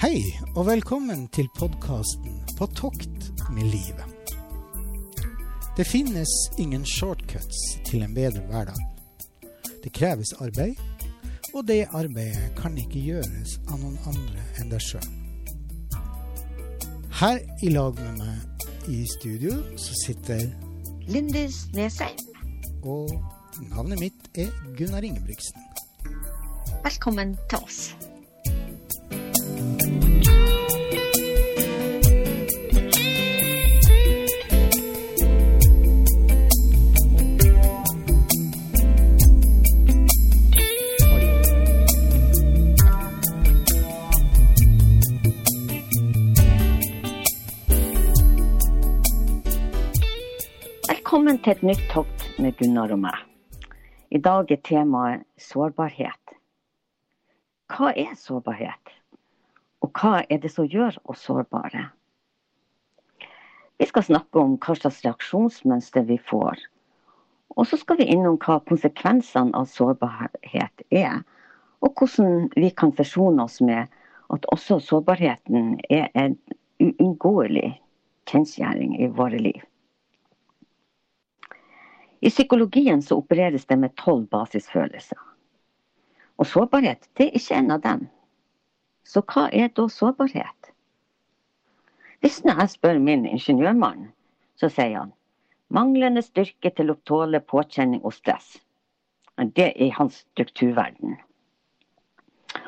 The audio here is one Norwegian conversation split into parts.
Hei, og velkommen til podkasten På tokt med livet. Det finnes ingen shortcuts til en bedre hverdag. Det kreves arbeid, og det arbeidet kan ikke gjøres av noen andre enn deg sjøl. Her i lag med meg i studio så sitter Lindis Nesheim. Og navnet mitt er Gunnar Ingebrigtsen. Velkommen til oss. Velkommen til et nytt tokt med Gunnar og meg. I dag er temaet sårbarhet. Hva er sårbarhet? Og hva er det som gjør oss sårbare? Vi skal snakke om hva slags reaksjonsmønster vi får. Og så skal vi innom hva konsekvensene av sårbarhet er, og hvordan vi kan forsone oss med at også sårbarheten er en uunngåelig kjensgjerning i våre liv. I psykologien så opereres det med tolv basisfølelser. Og sårbarhet det er ikke en av dem. Så hva er da sårbarhet? Hvis jeg spør min ingeniørmann, så sier han manglende styrke til å tåle påkjenning og stress. Det er hans strukturverden.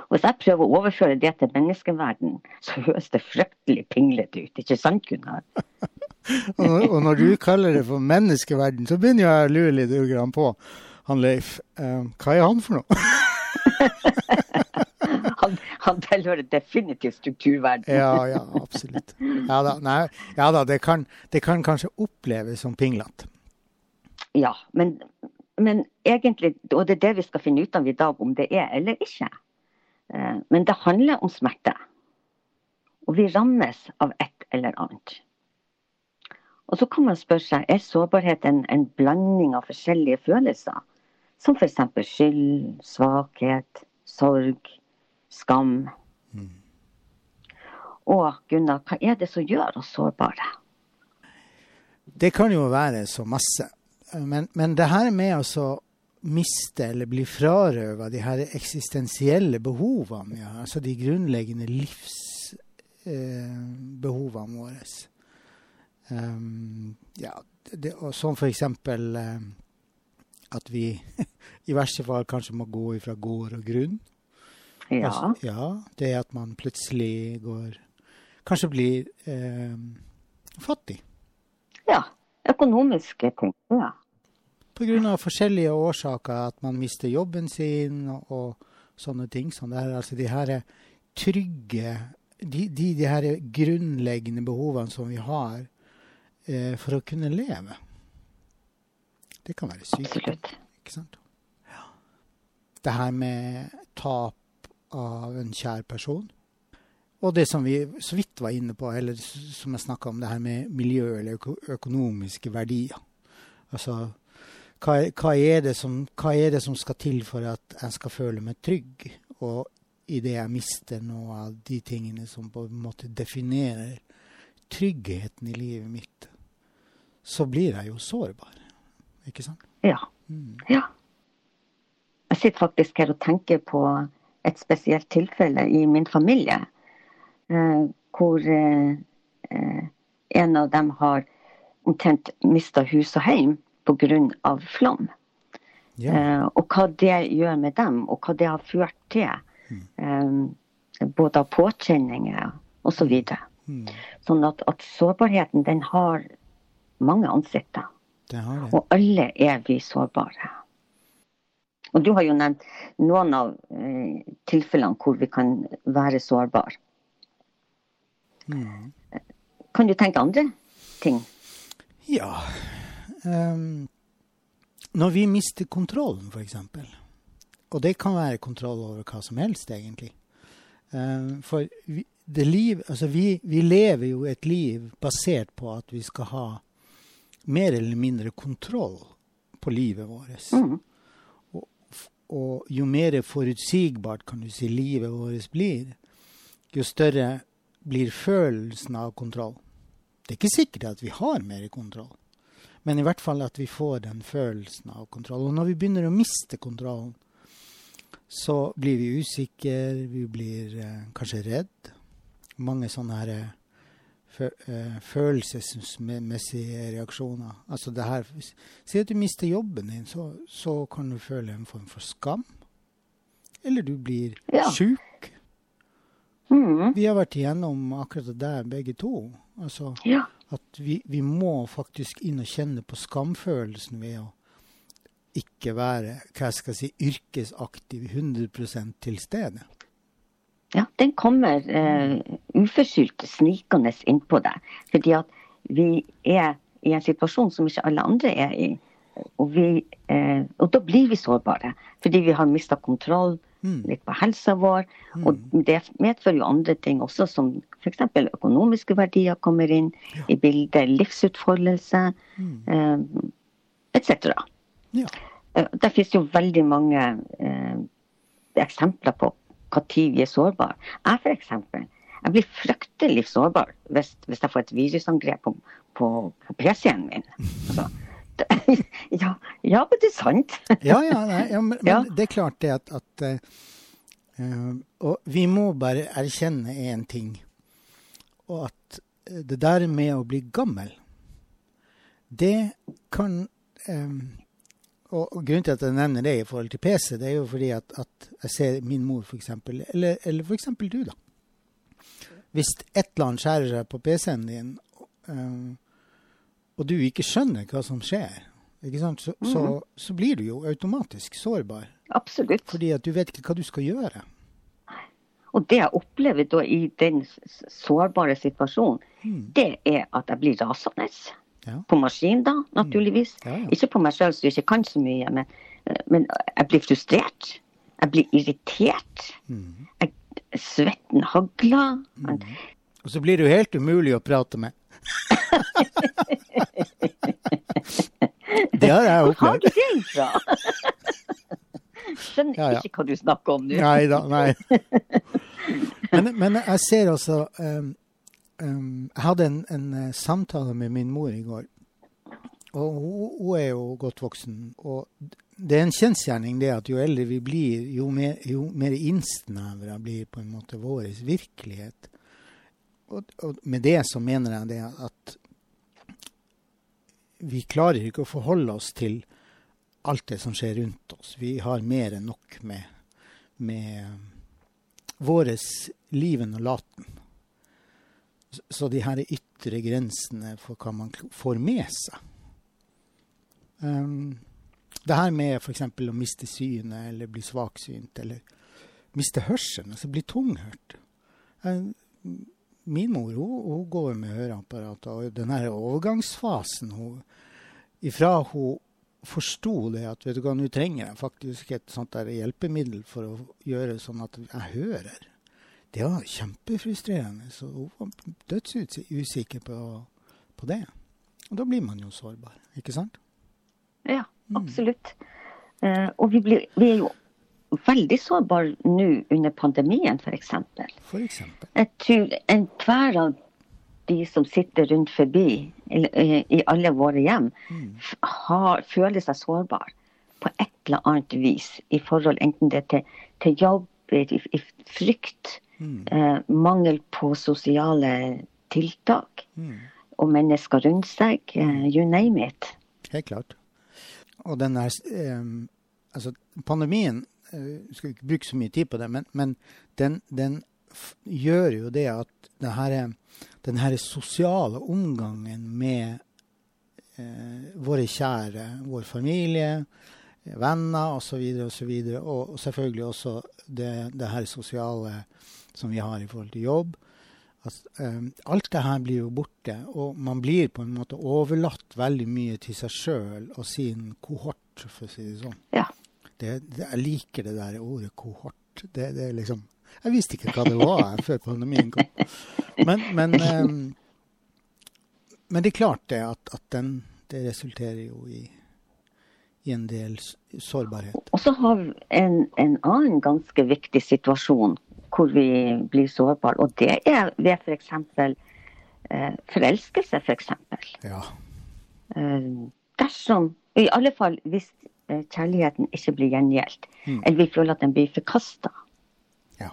Og Hvis jeg prøver å overføre det til menneskeverden, så høres det fryktelig pinglete ut. Ikke sant, Gunnar? og, når, og når du kaller det for menneskeverden, så begynner jeg å lure litt grann på han Leif. Eh, hva er han for noe? han, han tilhører definitivt strukturverden. ja, ja, absolutt. Ja da, nei, ja, da det, kan, det, kan, kanskje oppleves som pinglete. Ja, men, men, egentlig, og det er det vi skal finne ut av i dag, om det er eller ikke. Eh, men det handler om smerte. Og vi rammes av et eller annet. Og så kan man spørre seg, er sårbarhet en, en blanding av forskjellige følelser? Som f.eks. skyld, svakhet, sorg, skam. Mm. Og Gunnar, hva er det som gjør oss sårbare? Det kan jo være så masse. Men, men det her med å miste eller bli frarøva de her eksistensielle behovene, ja, altså de grunnleggende livsbehovene eh, våre um, ja, det, Som for eksempel eh, at vi i verste fall kanskje må gå ifra gård og grunn. Ja. Altså, ja. Det at man plutselig går Kanskje blir eh, fattig. Ja. Økonomiske punkter, Ja. Av forskjellige årsaker. At man mister jobben sin og, og sånne ting. Sånn det er altså de her trygge de, de, de her grunnleggende behovene som vi har for å kunne leve. Det kan være sykdom. Ikke sant? Ja. Det her med tap av en kjær person. Og det som vi så vidt var inne på, eller som jeg snakka om, det her med miljø eller økonomiske verdier. Altså, hva, hva, er som, hva, er det som, skal til for at jeg skal føle meg trygg? Og idet jeg mister noe av de tingene som på en måte definerer tryggheten i livet mitt, så blir jeg jo sårbar. Ikke sant? Ja. Mm. ja. Jeg sitter faktisk her og tenker på et spesielt tilfelle i min familie. Eh, hvor eh, en av dem har omtrent mista hus og hjem pga. flom. Ja. Eh, og hva det gjør med dem, og hva det har ført til. Mm. Eh, både av påkjenninger osv. Så mm. Sånn at, at, sårbarheten den har mange ansikter. Og alle er vi sårbare. Og du har jo nevnt noen av eh, tilfellene hvor vi kan være sårbare. Mm. Kan du tenke andre ting? Ja. Um, når vi mister kontrollen, f.eks. Og det kan være kontroll over hva som helst, egentlig. Um, for vi, liv, altså vi, vi lever jo et liv basert på at vi skal ha mer eller mindre kontroll på livet vårt. Mm. Og, og, jo mer forutsigbart kan du si livet vårt blir, jo større blir følelsen av kontroll. Det er ikke sikkert at vi har mer kontroll, men i hvert fall at vi får den følelsen av kontroll. Og når vi begynner å miste kontrollen, så blir vi usikre, vi blir eh, kanskje redd. Mange sånne her eh, følelsesmessige reaksjoner. Altså det her Si at du mister jobben din, så, så, kan du føle en form for skam. Eller du blir ja. sjuk. Mm. Vi har vært igjennom akkurat det der, begge to. Altså ja. at vi, vi, må faktisk inn og kjenne på skamfølelsen ved å ikke være hva jeg skal si, yrkesaktiv 100 til stede. Ja, den kommer uh, uforskyldt snikende innpå deg. Fordi at vi er i en situasjon som ikke alle andre er i. Og, vi, uh, og da blir vi sårbare. Fordi vi har mista kontroll mm. litt på helsa vår. Mm. Og det medfører jo andre ting også, som f.eks. økonomiske verdier kommer inn ja. i bildet. Livsutfoldelse mm. uh, etc. Ja. Det finnes jo veldig mange eksempler på når vi er sårbare. Jeg eksempel, jeg blir fryktelig sårbar hvis, hvis jeg får et virusangrep på, på, på PC-en min. Altså, det, ja, ja, men det er sant. ja, ja, nei, ja, men, men, det er klart det at, at uh, Og vi må bare erkjenne én ting. Og at det der med å bli gammel, det kan um, og, og, Grunnen til at jeg nevner det i forhold til PC, det er jo fordi at, at jeg ser min mor, f.eks., eller, eller f.eks. du, da. Hvis et eller annet skjærer seg på PC-en din, um, og du ikke skjønner hva som skjer, så, mm så, mhm. så, blir du jo automatisk sårbar. Absolutt. Fordi at du vet ikke hva du skal gjøre. Og det jeg opplever da i den sårbare situasjonen, mm. det er at jeg blir rasende. Ja. På maskin, da, naturligvis. Mm. Ja, ja. Ikke på meg sjøl, som ikke kan så mye. Men, men, jeg blir frustrert. Jeg blir irritert. Mm. Jeg, svetten hagler. Mm. Og så blir det jo helt umulig å prate med. det har jeg opplevd. Hvor har du det fra? Skjønner ikke hva du snakker om nå. Nei da, nei. Men, men jeg ser også um, um, Jeg hadde en, en, eh, samtale med min mor i går. Og hun, hun, er jo godt voksen. Og det er en kjensgjerning det at jo eldre vi blir, jo mer, jo mer innsnevra blir på en måte vår virkelighet. Og, og, med det så mener jeg det at vi klarer ikke å forholde oss til alt det som skjer rundt oss. Vi har mer enn nok med, med våres liven og laten. Så de her ytre grensene for hva man får med seg. Um, det her med f.eks. å miste synet eller bli svaksynt eller miste hørselen, altså bli tunghørt. Um, min mor hun, hun går med høreapparat, og den her overgangsfasen hun, Ifra hun forsto det at vet du hva, nå trenger jeg faktisk et sånt der hjelpemiddel for å gjøre sånn at jeg hører det var kjempefrustrerende. Så hun var dødsusikker på, på det. Og da blir man jo sårbar, ikke sant? Ja, mm. absolutt. Mm. Uh, og vi, blir, vi, er jo veldig sårbare nå under pandemien, f.eks. Jeg tror enhver av de som sitter rundt forbi i, i alle våre hjem, mm. har, føler seg sårbar på et eller annet vis i forhold enten det er til, til jobb, i, i frykt Mm. Eh, mangel på sosiale tiltak. Mm. Og mennesker rundt seg. Eh, you name it. Helt klart. Og den der eh, Altså, pandemien eh, Skal ikke bruke så mye tid på det, men, men den, den gjør jo det at denne, her sosiale omgangen med eh, våre kjære, vår familie, venner osv., og, så videre, og, og selvfølgelig også det, det her sosiale som vi har i forhold til jobb. At, um, alt det her blir jo borte, og man blir på en måte overlatt veldig mye til seg sjøl og sin kohort, for å si det sånn. Ja. Det, det, jeg liker det der ordet kohort. Det, det, liksom Jeg visste ikke hva det var før pandemien kom. Men, men, um, men, det er klart det at, at den, det resulterer jo i, i en del sårbarhet. Og så har vi en, en annen ganske viktig situasjon hvor vi blir sårbare. Og det er ved f.eks. For eh, forelskelse, f.eks. For ja. eh, dersom I alle fall hvis eh, kjærligheten ikke blir gjengjeldt, Mm. eller vi føler at den blir forkasta. Ja.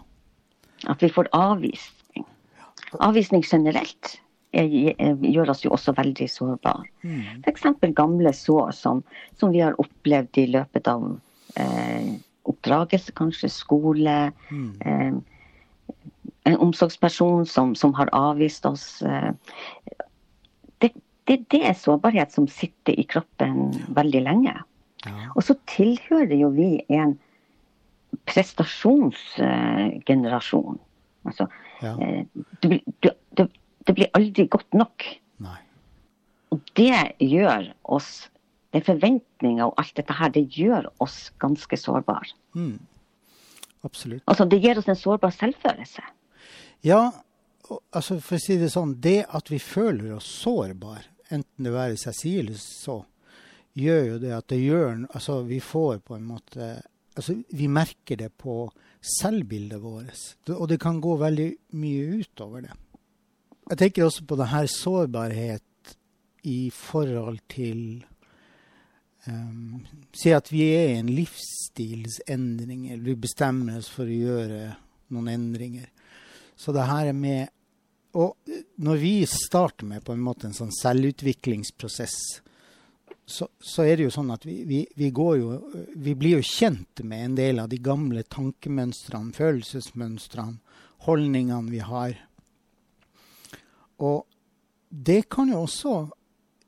At vi får avvisning. Avvisning generelt er, er, gjør oss jo også veldig sårbare. Mm. F.eks. gamle sår som, som vi har opplevd i løpet av eh, oppdragelse, kanskje skole. Mm. Eh, en omsorgsperson som, som har avvist oss. Eh, det, det, det er sårbarhet som sitter i kroppen veldig lenge. Ja. Og så tilhører jo vi en prestasjonsgenerasjon. Altså, ja. eh, du, blir- du, det, blir aldri godt nok. Nei. Og det gjør oss Den forventninga og alt dette her, det gjør oss ganske sårbare. Mm. Absolutt. Altså, det gir oss en sårbar selvfølelse. Ja, altså for å si det sånn, det at vi føler oss sårbare, enten det være seg si eller så, gjør jo det at det gjør Altså vi får på en måte Altså vi merker det på selvbildet vårt. Og det kan gå veldig mye utover det. Jeg tenker også på det her sårbarhet i forhold til um, Si at vi er i en livsstilsendring, eller vi bestemmer oss for å gjøre noen endringer. Så det her er med Og når vi starter med på en måte en sånn selvutviklingsprosess, så, så er det jo sånn at vi, vi, vi jo Vi blir jo kjent med en del av de gamle tankemønstrene, følelsesmønstrene, holdningene vi har. Og det kan jo også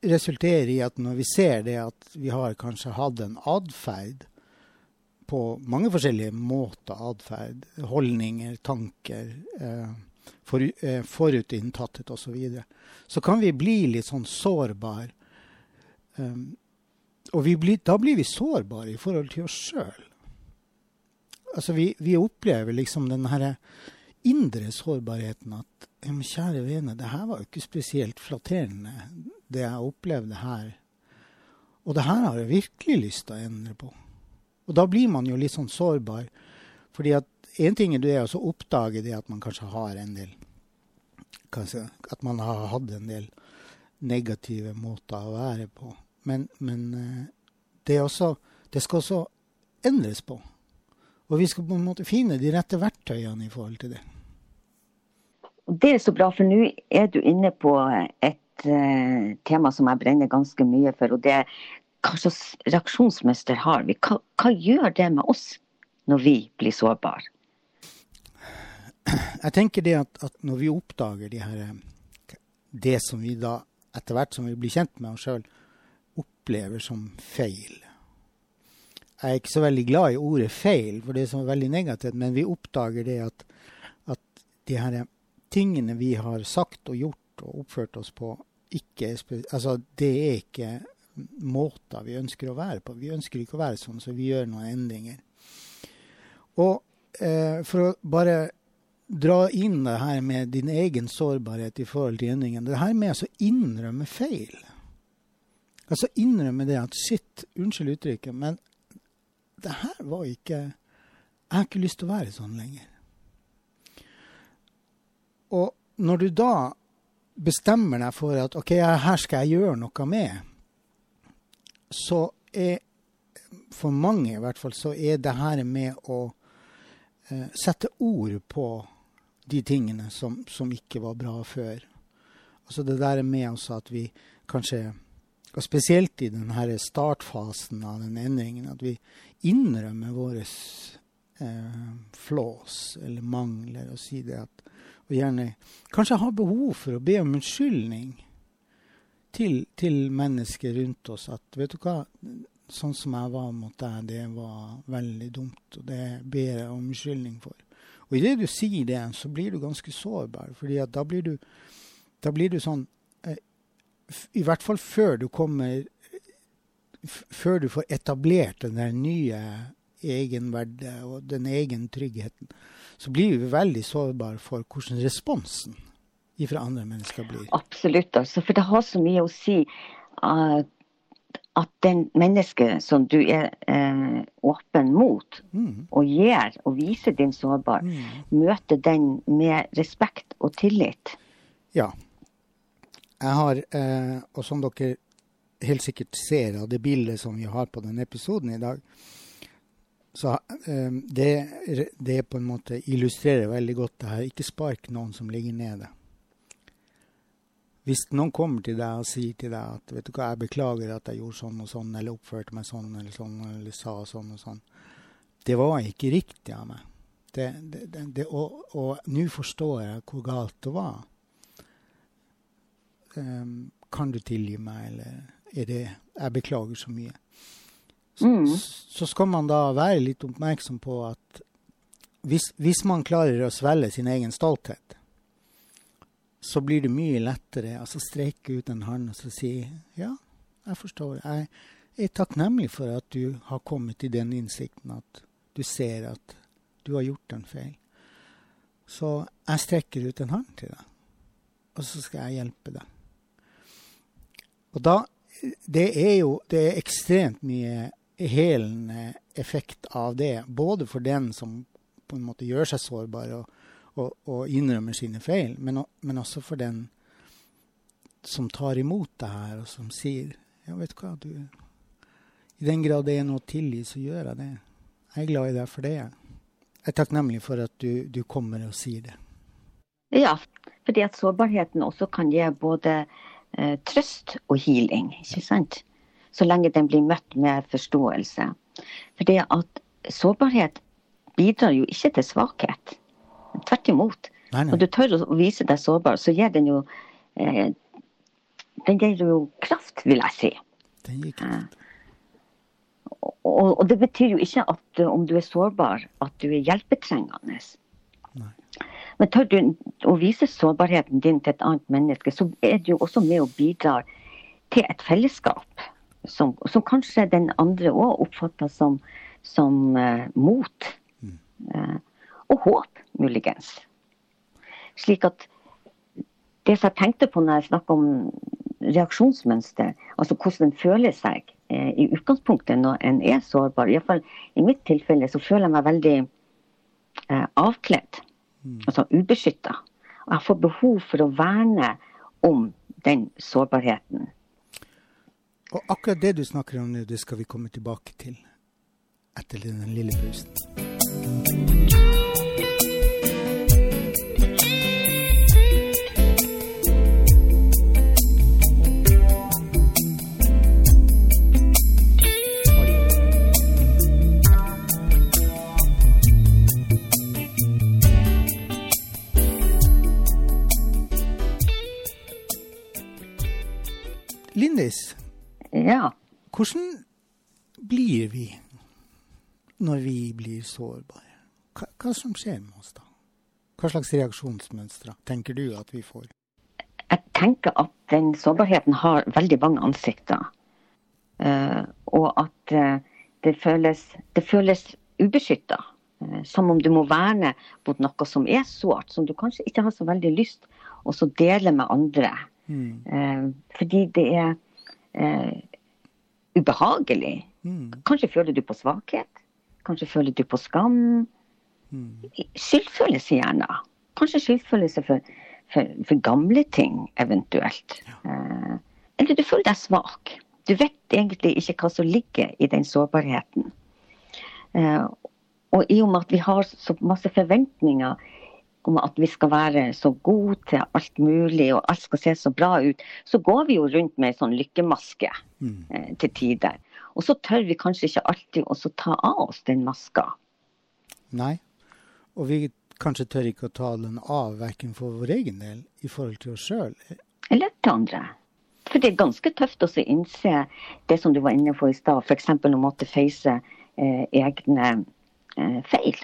resultere i at når vi ser det at vi har kanskje hatt en atferd på mange forskjellige måter, atferd, holdninger, tanker, eh, for, eh, forutinntattet osv., så, videre, så kan vi bli litt sånn sårbar. Um, og blir, da blir vi sårbare i forhold til oss sjøl. Altså vi, vi opplever liksom den her indre sårbarheten at kjære vene, det her var jo ikke spesielt flatterende, det jeg opplevde her. Og det her har jeg virkelig lyst til å endre på. Og da blir man jo litt sånn sårbar. Fordi at én ting er det å oppdage det at man kanskje har en del kanskje, At man har hatt en del negative måter å være på. Men, men eh, det, også, det skal også endres på. Og vi skal på en måte finne de rette verktøyene i forhold til det. Det er så bra, for nå er du inne på et uh, tema som jeg brenner ganske mye for. og det er Hva slags reaksjonsmønster har vi? Hva, hva gjør det med oss når vi blir sårbare? Jeg tenker det at, at når vi oppdager de her, det som vi da etter hvert som vi blir kjent med oss sjøl, opplever som feil. Jeg er ikke så veldig glad i ordet feil, for det er så veldig negativt, men vi oppdager det at, at de her tingene vi har sagt og gjort og oppført oss på, ikke altså, det er ikke måter vi ønsker å være på. Vi ønsker ikke å være sånn, så vi gjør noen endringer. Og eh, for å bare dra inn det her med din egen sårbarhet i forhold til endringen, det her med å innrømme feil. Altså innrømme det at shit, unnskyld uttrykket, men det her var ikke Jeg har ikke lyst til å være sånn lenger. Og når du da bestemmer deg for at OK, her skal jeg gjøre noe med, så er for mange i hvert fall, så er det her med å eh, sette ord på de tingene som, som ikke var bra før. Altså det der med også at vi kanskje, og spesielt i denne startfasen av den endringen, at vi innrømmer våre eh, flås eller mangler og sier det at Og gjerne kanskje har behov for å be om unnskyldning til, til mennesker rundt oss. At vet du hva, sånn som jeg var mot deg, det var veldig dumt, og det ber jeg om unnskyldning for. Og idet du sier det, så blir du ganske sårbar, fordi da blir du, da blir du sånn I hvert fall før du kommer Før du får etablert den der nye egenverdet og den egen tryggheten, så blir vi veldig sårbare for hvordan responsen fra andre mennesker blir. Absolutt, altså. For det har så mye å si. Uh, at den mennesket som du er eh, åpen mot, Mm. og gir og viser din sårbar, Mm. møter den med respekt og tillit. Ja. Jeg har, eh, og som dere helt sikkert ser av det bildet som vi har på denne episoden i dag, så eh, det, det på en måte illustrerer veldig godt det her. Ikke spark noen som ligger nede. Hvis noen kommer til deg og sier til deg at vet du hva, jeg beklager at jeg gjorde sånn og sånn, eller oppførte meg sånn eller sånn, eller sa sånn og sånn, det var ikke riktig av meg. Det, det, det, og nå forstår jeg hvor galt det var. Ehm, kan du tilgi meg, eller er det Jeg beklager så mye. Så, Mm. så skal man da være litt oppmerksom på at hvis, hvis man klarer å svelge sin egen stolthet, så blir det mye lettere altså strekke ut en hånd og så si ja, jeg forstår. Jeg er takknemlig for at du har kommet til den innsikten at du ser at du har gjort en feil. Så jeg strekker ut en hånd til deg, og så skal jeg hjelpe deg. Og da Det er jo det er ekstremt mye helende effekt av det, både for den som på en måte gjør seg sårbar og, og, og innrømmer sine feil, men, men også for den som tar imot det her, og som sier Ja, vet du hva, du I den grad det er noe å tilgi, så gjør jeg det. Jeg er glad i deg for det. Jeg er takknemlig for at du, du kommer og sier det. Ja, fordi at sårbarheten også kan gi både eh, trøst og healing, ikke sant? Så lenge den blir møtt med forståelse. For det at sårbarhet bidrar jo ikke til svakhet. Tvert imot. Nei, nei. Når du tør å vise deg sårbar, så gir den jo eh, Den gir jo kraft, vil jeg si. Den gir kraft. Og, og det betyr jo ikke at eh, om du er sårbar, at du er hjelpetrengende. Men tør du å vise sårbarheten din til et annet menneske, så er du også med og bidrar til et fellesskap. Som, som kanskje den andre òg oppfatter som, som uh, mot. Uh, og håp, muligens. Slik at det som jeg tenkte på når jeg snakker om reaksjonsmønster, altså hvordan en føler seg uh, i utgangspunktet når en er sårbar, i, hvert fall, i mitt tilfelle så føler jeg meg veldig avkledd, altså ubeskytta. Og jeg får behov for å verne om den sårbarheten. Og akkurat det du snakker om nå, det skal vi komme tilbake til etter den lille pausen. Lindis, Ja. hvordan blir vi når vi blir sårbare? Hva, hva som skjer med oss da? Hva slags reaksjonsmønstre tenker du at vi får? Jeg tenker at den sårbarheten har veldig mange ansikter. Uh, og at uh, det føles, det føles ubeskytta. Uh, som om du må verne mot noe som er sårt, som du kanskje ikke har så veldig lyst å dele med andre. Mm. Eh, fordi det er eh, ubehagelig. Mm. Kanskje føler du på svakhet. Kanskje føler du på skam. Mm. Skyldfølelse gjerne. Kanskje skyldfølelse for, for, for gamle ting, eventuelt. Eh, eller du føler deg svak. Du vet egentlig ikke hva som ligger i den sårbarheten. Eh, og i og med at vi har så masse forventninger om at vi skal være så gode til alt mulig, og alt skal se så bra ut, så går vi jo rundt med ei sånn lykkemaske Mm. eh, til tider. Og så tør vi kanskje ikke alltid å ta av oss den maska. Nei. Og vi kanskje tør ikke å ta den av, verken for vår egen del i forhold til oss sjøl. eller til andre. For det er ganske tøft å innse det som du var inne på i stad, f.eks. å måtte face eh, egne eh, feil.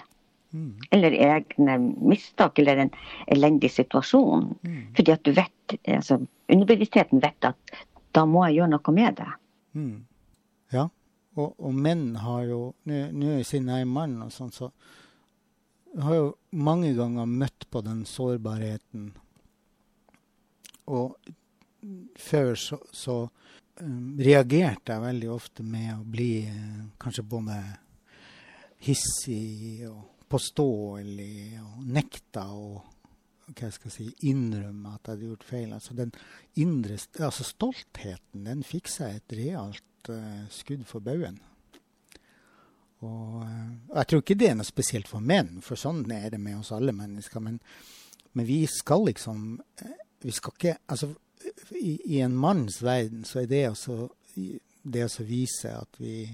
Mm. Eller egne mistak eller en elendig situasjon. Mm. Fordi at du vet, altså underbevisstheten vet at da må jeg gjøre noe med det. Mm. Ja. Og, og menn har jo Nå siden jeg er mann og sånn, så har jo mange ganger møtt på den sårbarheten. Og før så, så um, reagerte jeg veldig ofte med å bli uh, kanskje både hissig og påståelig og nekta å hva skal jeg si, innrømme at jeg hadde gjort feil. Altså den indre, altså Stoltheten den fikk seg et realt uh, skudd for baugen. Og, og jeg tror ikke det er noe spesielt for menn, for sånn er det med oss alle mennesker. Men, men vi skal liksom uh, Vi skal ikke Altså, i, i, en manns verden så er det også det å vise at vi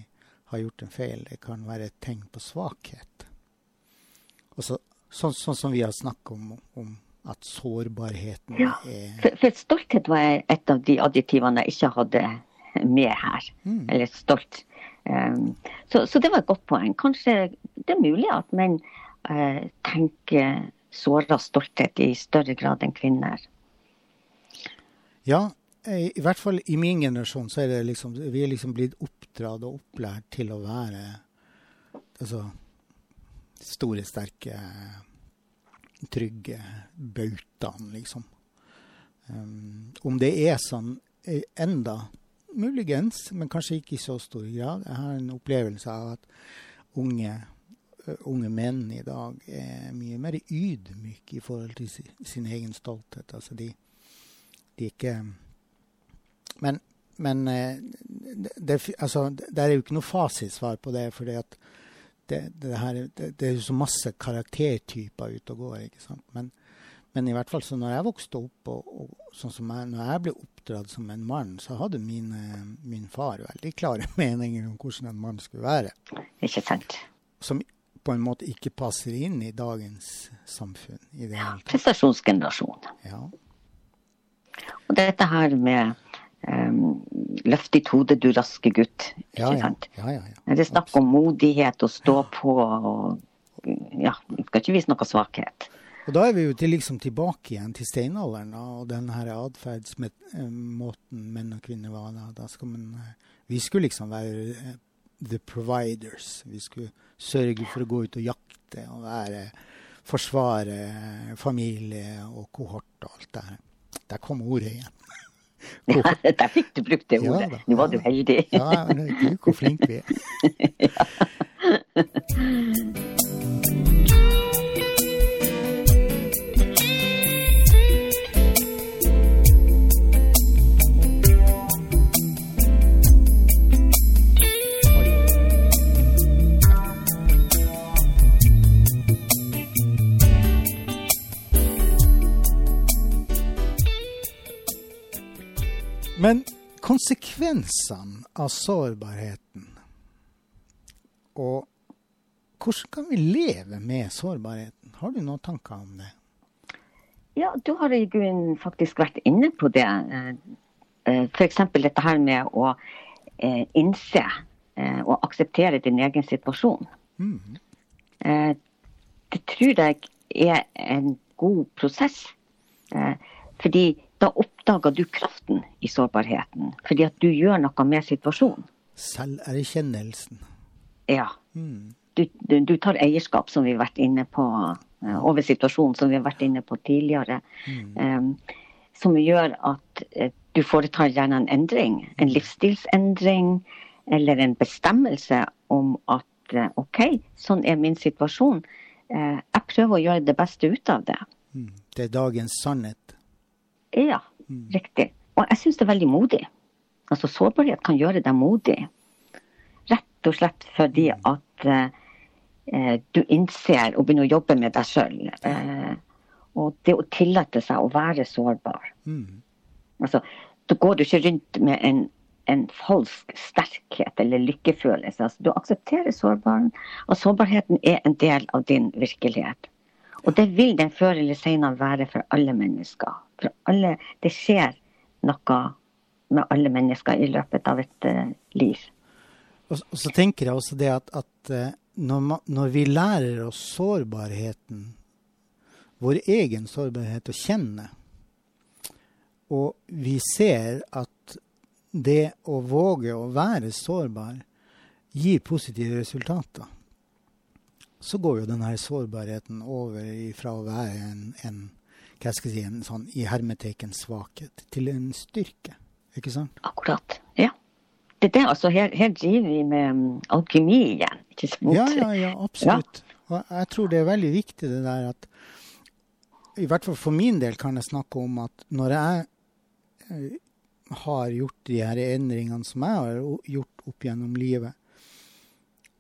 har gjort en feil, det kan være et tegn på svakhet. Og så, sånn, sånn som vi har snakket om, om at sårbarheten ja, er for, for, stolthet var et av de adjektivene jeg ikke hadde med her. Mm. Eller stolt. Um, så, så, det var et godt poeng. Kanskje det er mulig at menn uh, tenker såra stolthet i større grad enn kvinner. Ja, i hvert fall i min generasjon så er det liksom Vi er liksom blitt oppdratt og opplært til å være altså store, sterke trygge bautaen, liksom. Um, om det er sånn eh, enda, muligens, men kanskje ikke i så stor grad. Jeg har en opplevelse av at unge, uh, unge menn i dag er mye mer ydmyke i forhold til si, sin egen stolthet. Altså de, de ikke Men, men det, det, altså, det er jo ikke noe fasitsvar på det. fordi at det, det, her, det, det, er jo så masse karaktertyper ute og går. ikke sant? Men, men, i hvert fall så når jeg vokste opp, og, og sånn som jeg, når jeg ble oppdratt som en mann, så hadde min, min far veldig klare meninger om hvordan en mann skulle være. Ikke sant. Som på en måte ikke passer inn i dagens samfunn. i det ja, Prestasjonsgenerasjon. Ja. Og dette her med um, løft ditt hode, du raske gutt. Ikke ja, sant? Ja, ja, Det er snakk om modighet og stå på og Ja, skal ikke vise noe svakhet. Og da er vi jo til, liksom tilbake igjen til steinalderen og den her atferdsmåten menn og kvinner var da. man, vi skulle liksom være eh, the providers. Vi skulle sørge for å gå ut og jakte og være forsvare familie og kohort og alt det her. Der kom ordet igjen. Ja, der fikk du brukt det ordet. Ja, Nå var du heldig. ja, gud, hvor flink vi er. Men konsekvensene av sårbarheten Og hvordan kan vi leve med sårbarheten? Har du noen tanker om det? Ja, du har i grunnen faktisk vært inne på det. Eh, eh, F.eks. dette her med å eh, innse og akseptere din egen situasjon. Mm. Det tror jeg er en god prosess. Fordi da oppdager du kraften i sårbarheten. Fordi at du gjør noe med situasjonen. Selverkjennelsen. Ja. Mm. Du, du, du, tar eierskap, som vi har vært inne på, uh, over situasjonen, som vi har vært inne på tidligere. Mm. Um, som gjør at uh, du foretar gjerne en endring. En mm. livsstilsendring eller en bestemmelse om at OK, sånn er min situasjon. jeg prøver å gjøre det beste ut av det. Mm. Det er dagens sannhet. Ja. Riktig. Og jeg syns det er veldig modig. Altså Sårbarhet kan gjøre deg modig. Rett og slett fordi mm. at eh, du innser og begynner å jobbe med deg sjøl. Eh, og det å tillate seg å være sårbar. Mm. Altså, da går du ikke rundt med en, en falsk sterkhet eller lykkefølelse. Altså, du aksepterer sårbaren, og sårbarheten er en del av din virkelighet. Og det vil den før eller senere være for alle mennesker. For alle, det skjer noe med alle mennesker i løpet av et uh, liv. Og, og, så tenker jeg også det at, at uh, når, man, når, vi lærer oss sårbarheten, vår egen sårbarhet, å kjenne, og vi ser at det å våge å være sårbar gir positive resultater, så går jo denne sårbarheten over fra å være en, en hva skal jeg si, en sånn i hermeteken svakhet til en styrke. Ikke sant? Akkurat. det er det. Altså, her, her driver vi med um, alkymi igjen. ikke sant? Ja, ja, ja, absolutt. Og jeg tror det er veldig viktig det der at I hvert fall for min del kan jeg snakke om at når jeg eh, har gjort de her endringene som jeg har gjort opp gjennom livet,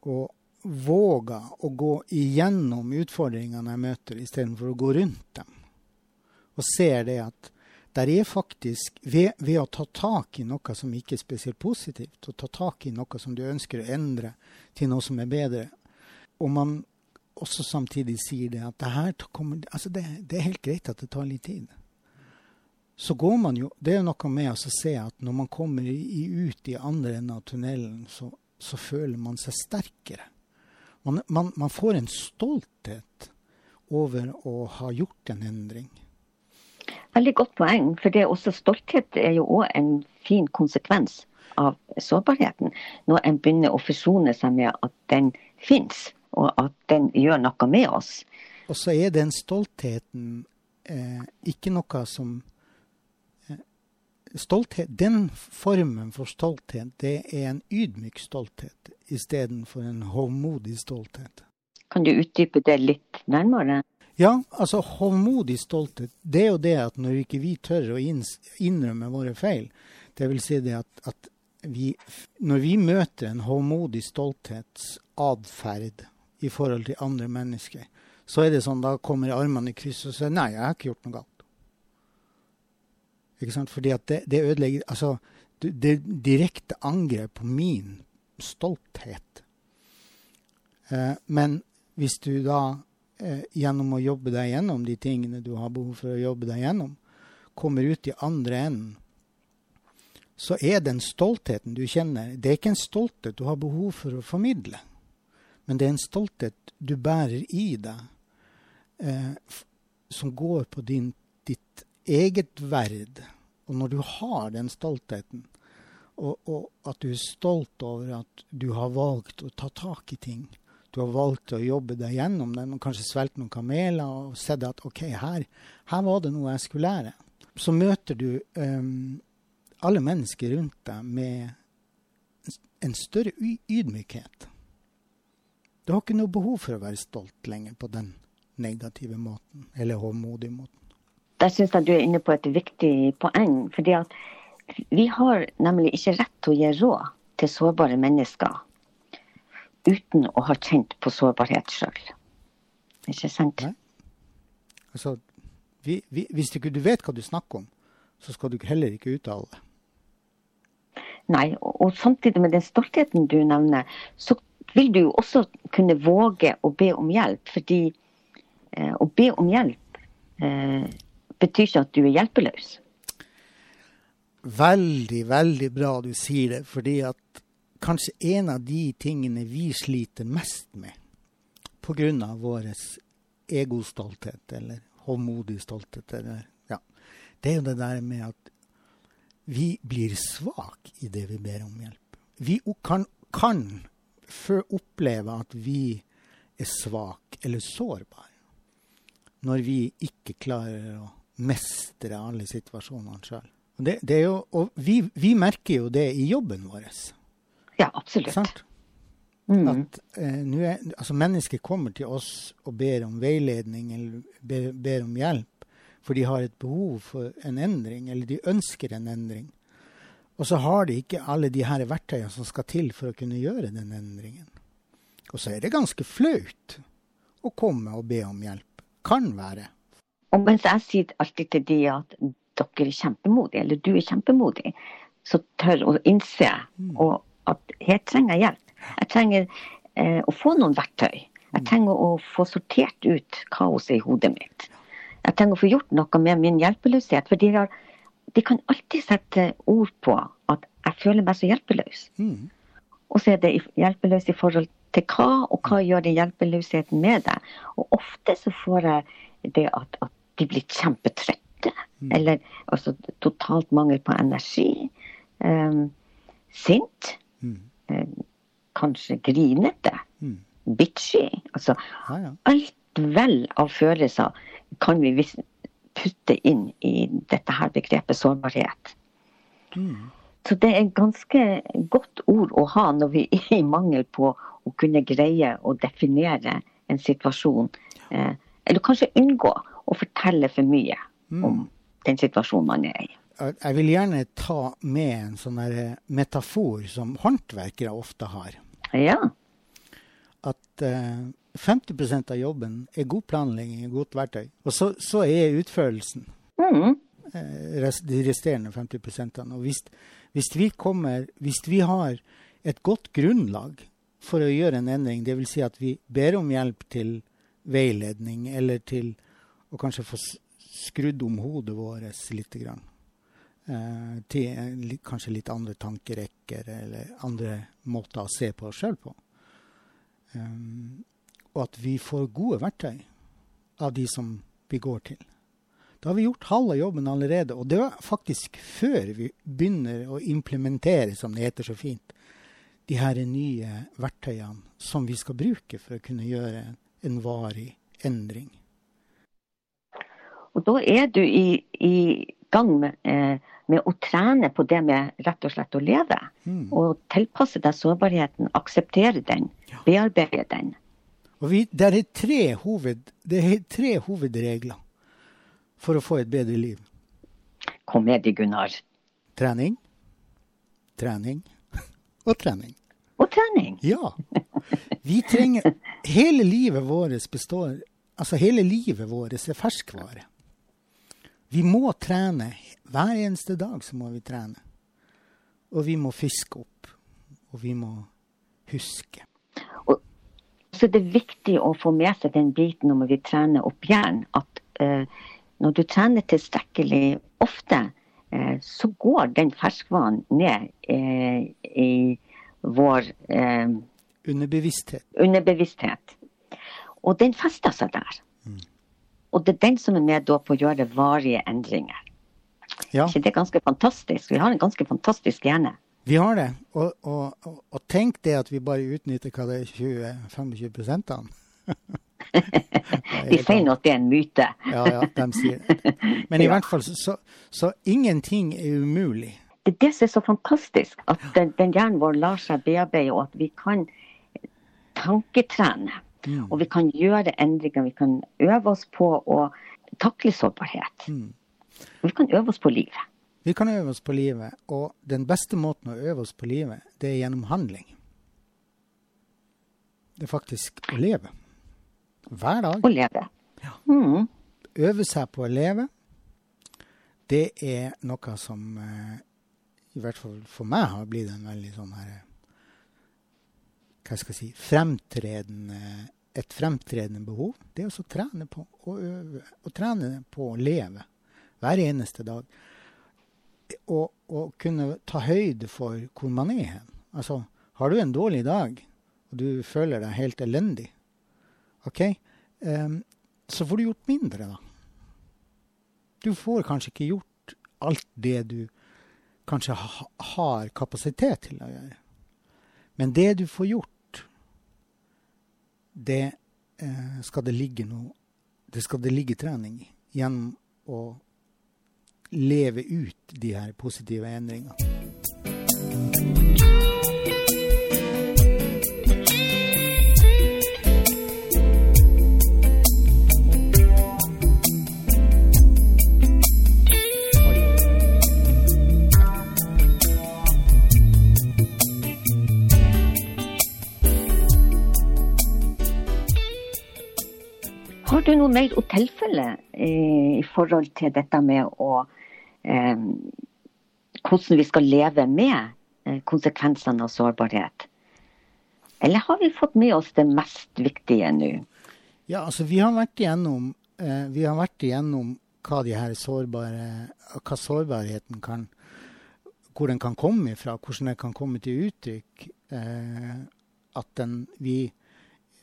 og våga å gå igjennom utfordringene jeg møter, istedenfor å gå rundt dem, og ser det at der er faktisk, ved, ved, å ta tak i noe som ikke er spesielt positivt, og ta tak i noe som du ønsker å endre til noe som er bedre, og man også samtidig sier det at det, her kommer, altså det, det er helt greit at det tar litt tid. Så går man jo Det er noe med å se at når man kommer i, ut i andre enden av tunnelen, så, så, føler man seg sterkere. Man, man, man får en stolthet over å ha gjort en endring. Veldig godt poeng. For det er også stolthet er jo òg en fin konsekvens av sårbarheten. Når en begynner å forsone seg med at den fins, og at den gjør noe med oss. Og så er den stoltheten eh, ikke noe som stolthet, Den formen for stolthet, det er en ydmyk stolthet istedenfor en hovmodig stolthet. Kan du utdype det litt nærmere? Ja, altså hovmodig stolthet, det er jo det at når ikke vi tør å innrømme våre feil, det vil si det at, at vi, når vi møter en hovmodig stolthetsatferd i forhold til andre mennesker, så er det sånn da kommer armene i kryss og sier nei, jeg har ikke gjort noe galt. Ikke sant? Fordi at det, det ødelegger Altså, det direkte angrep på min stolthet. Eh, men hvis du da eh, gjennom å jobbe deg gjennom de tingene du har behov for å jobbe deg gjennom, kommer ut i andre enden, så er den stoltheten du kjenner, det er ikke en stolthet du har behov for å formidle. Men det er en stolthet du bærer i deg, eh, som går på din, ditt eget verd. Og når du har den stoltheten, og, og, at du er stolt over at du har valgt å ta tak i ting, du har valgt å jobbe deg gjennom den, og kanskje svelget noen kameler og sett at OK, her, her, var det noe jeg skulle lære. Så møter du um, alle mennesker rundt deg med en større ydmykhet. Du har ikke noe behov for å være stolt lenger på den negative måten, eller hovmodige måten. Der syns jeg du er inne på et viktig poeng. fordi at vi har nemlig ikke rett til å gi råd til sårbare mennesker uten å ha kjent på sårbarhet sjøl. Ikke sant? Altså, vi, vi, hvis ikke du vet hva du snakker om, så skal du heller ikke uttale det. Nei, og, og, samtidig med den stoltheten du nevner, så vil du jo også kunne våge å be om hjelp. Fordi eh, å be om hjelp eh, betyr ikke at du er hjelpeløs. Veldig, veldig bra du sier det. Fordi at kanskje en av de tingene vi sliter mest med pga. vår egostolthet eller håndmodig stolthet. Eller, ja. Det er jo det der med at vi blir svake i det vi ber om hjelp. Vi kan, kan oppleve at vi er svake eller sårbare når vi ikke klarer å mestre alle situasjonene sjøl. Og, vi, vi merker jo det i jobben vår. Ja, absolutt. Sant? Mm. At eh, er, altså Mennesker kommer til oss og ber om veiledning eller ber, ber, om hjelp, for de har et behov for en endring, eller de ønsker en endring. Og så har de ikke alle de her verktøyene som skal til for å kunne gjøre den endringen. Og så er det ganske flaut å komme og be om hjelp. Kan være. Og mens jeg sier alltid til de at dere er kjempemodige, eller du er kjempemodig, så tør å innse mm. og at her trenger jeg hjelp. Jeg trenger eh, å få noen verktøy. Jeg mm. trenger å få sortert ut kaoset i hodet mitt. Jeg trenger å få gjort noe med min hjelpeløshet. For de, har, de kan alltid sette ord på at jeg føler meg så hjelpeløs. Mm. Og så er det hjelpeløs i forhold til hva, og hva gjør den hjelpeløsheten med deg? Og ofte så får jeg det at, at de blir kjempetrøtte. Mm. Eller altså totalt mangel på energi. Um, sint. Mm. kanskje grinete. Mm. Bitchy. Altså ja, ja. alt vel av følelser kan vi putte inn i dette her begrepet sårbarhet. Mm. Så det er et ganske godt ord å ha når vi er i mangel på å kunne greie å definere en situasjon. Eh, eller kanskje unngå å fortelle for mye mm. om den situasjonen man er i. Jeg vil gjerne ta med en sånn metafor som håndverkere ofte har. Ja. At uh, 50 av jobben er god planlegging, godt verktøy. Og så, så er utførelsen mm. uh, de resterende 50 Og hvis, hvis, vi kommer, hvis vi har et godt grunnlag for å gjøre en endring, dvs. Si at vi ber om hjelp til veiledning eller til å kanskje få skrudd om hodet vårt litt. Grann. Eh, til kanskje litt andre tankerekker eller andre måter å se på oss sjøl på. Um, og at vi får gode verktøy av de som vi går til. Da har vi gjort halve jobben allerede. Og det var faktisk før vi begynner å implementere, som det heter så fint, de her nye verktøyene som vi skal bruke for å kunne gjøre en varig endring. Og da er du i, i gang med, eh, med, å trene på det med rett og slett å leve. Mm. Og tilpasse deg sårbarheten, akseptere den, ja. bearbeide den. Og vi, det, er tre hoved, det er tre hovedregler for å få et bedre liv. Kom med det, Gunnar. Trening, trening og trening. Og trening. Ja. Vi trenger Hele livet vårt består Altså, hele livet vårt er ferskvare. Vi må trene. Hver eneste dag så må vi trene. Og vi må fiske opp. Og vi må huske. Og, så det er viktig å få med seg den biten når vi trener opp hjernen, at eh, når du trener tilstrekkelig ofte, eh, så går den ferskvanen ned eh, i vår eh, Underbevissthet. Underbevissthet. Og den fester seg der. Og det er den som er med på å gjøre varige endringer. Ja. Ikke det er ganske fantastisk? Vi har en ganske fantastisk hjerne. Vi har det. Og, og, og, tenk det at vi bare utnytter hva det er 20-25 av. de sier nå at det er en myte. ja, ja, de sier det. Men i hvert fall så, så ingenting er umulig. Det er det som er så fantastisk, at den, den hjernen vår lar seg bearbeide, og at vi kan tanketrene. Mm. Og vi kan gjøre endringer. Vi kan øve oss på å takle sårbarhet. Mm. Og vi kan øve oss på livet. Vi kan øve oss på livet, og den beste måten å øve oss på livet, det er gjennom handling. Det er faktisk å leve. Hver dag. Å leve. Ja. Mm. Øve seg på å leve, det er noe som eh, i hvert fall for meg har blitt en veldig sånn her hva skal jeg si, fremtredende, et fremtredende behov, det å trene på å øve. og trene på å leve hver eneste dag. Og, og kunne ta høyde for hvor man er hen. Altså, har du en dårlig dag, og du føler deg helt elendig, OK, um, så får du gjort mindre, da. Du får kanskje ikke gjort alt det du kanskje ha, har kapasitet til å gjøre. Men det du får gjort, det eh, skal det ligge noe Det skal det ligge trening i gjennom å leve ut de her positive endringene. Noe mer tilfelle i forhold til dette med å eh, Hvordan vi skal leve med eh, konsekvensene av sårbarhet? Eller har vi fått med oss det mest viktige nå? Ja, altså vi har vært igjennom, eh, vi har vært igjennom hva, de her sårbare, hva sårbarheten kan Hvor den kan komme ifra, hvordan den kan komme til uttrykk. Eh, at den, vi,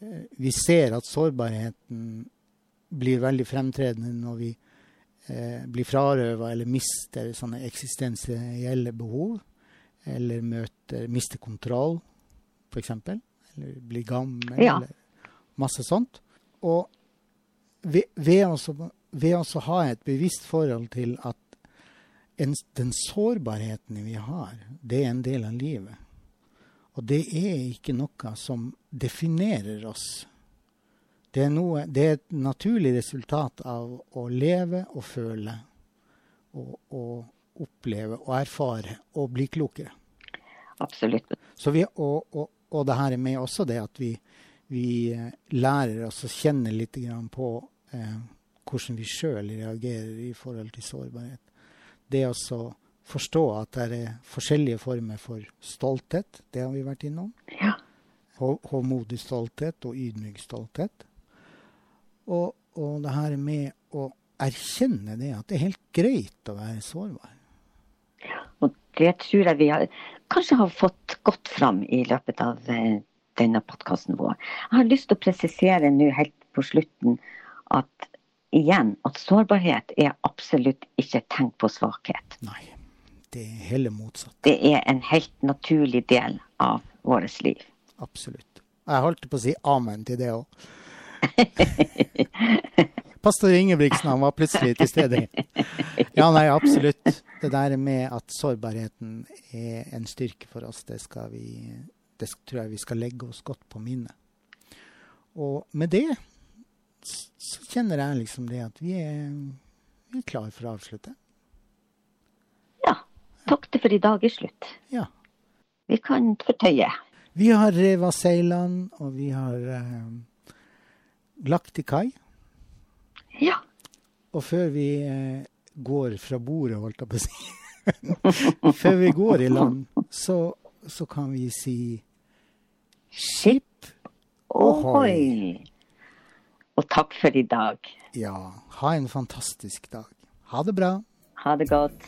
eh, vi ser at sårbarheten blir veldig fremtredende når vi eh, blir frarøva eller mister sånne eksistensielle behov. Eller møter, mister kontroll, f.eks. Eller blir gammel, ja. eller masse sånt. Og ved, ved, også, ved ha et bevisst forhold til at en, den sårbarheten vi har, det er en del av livet. Og det er ikke noe som definerer oss. Det er, noe, det er et naturlig resultat av å leve og føle og, og oppleve og erfare og bli klokere. Absolutt. Vi, og, og, og, det her er med også det at vi, vi eh, lærer oss å kjenne litt på eh, hvordan vi sjøl reagerer i forhold til sårbarhet. Det å forstå at det er forskjellige former for stolthet, det har vi vært innom. Ja. Håmodig stolthet og ydmyk stolthet. Og, og det her med å erkjenne det, at det er helt greit å være sårbar. Og det tror jeg vi har, kanskje har fått godt fram i løpet av eh, denne podkasten vår. Jeg har lyst til å presisere nå helt på slutten at igjen at sårbarhet er absolutt ikke tenkt tegn på svakhet. Nei, det er heller motsatt. Det er en helt naturlig del av vårt liv. Absolutt. Jeg holdt på å si amen til det òg. Pastor Ingebrigtsen han var plutselig til stede. Ja, nei, absolutt. Det der med at sårbarheten er en styrke for oss, det, vi, det tror jeg vi skal legge oss godt på minnet. Og med det så kjenner jeg liksom det at vi er, vi er klar for å avslutte. Ja. Takk til for i dag er slutt. Ja. Vi kan fortøye. Vi har reva seilene, og vi har eh, lagt til kai. Ja. Og før vi eh, går fra bordet, holdt jeg på å si Før vi går i land, så, så kan vi si Skip ohoi. Og takk for i dag. Ja, ha en fantastisk dag. Ha det bra. Ha det godt.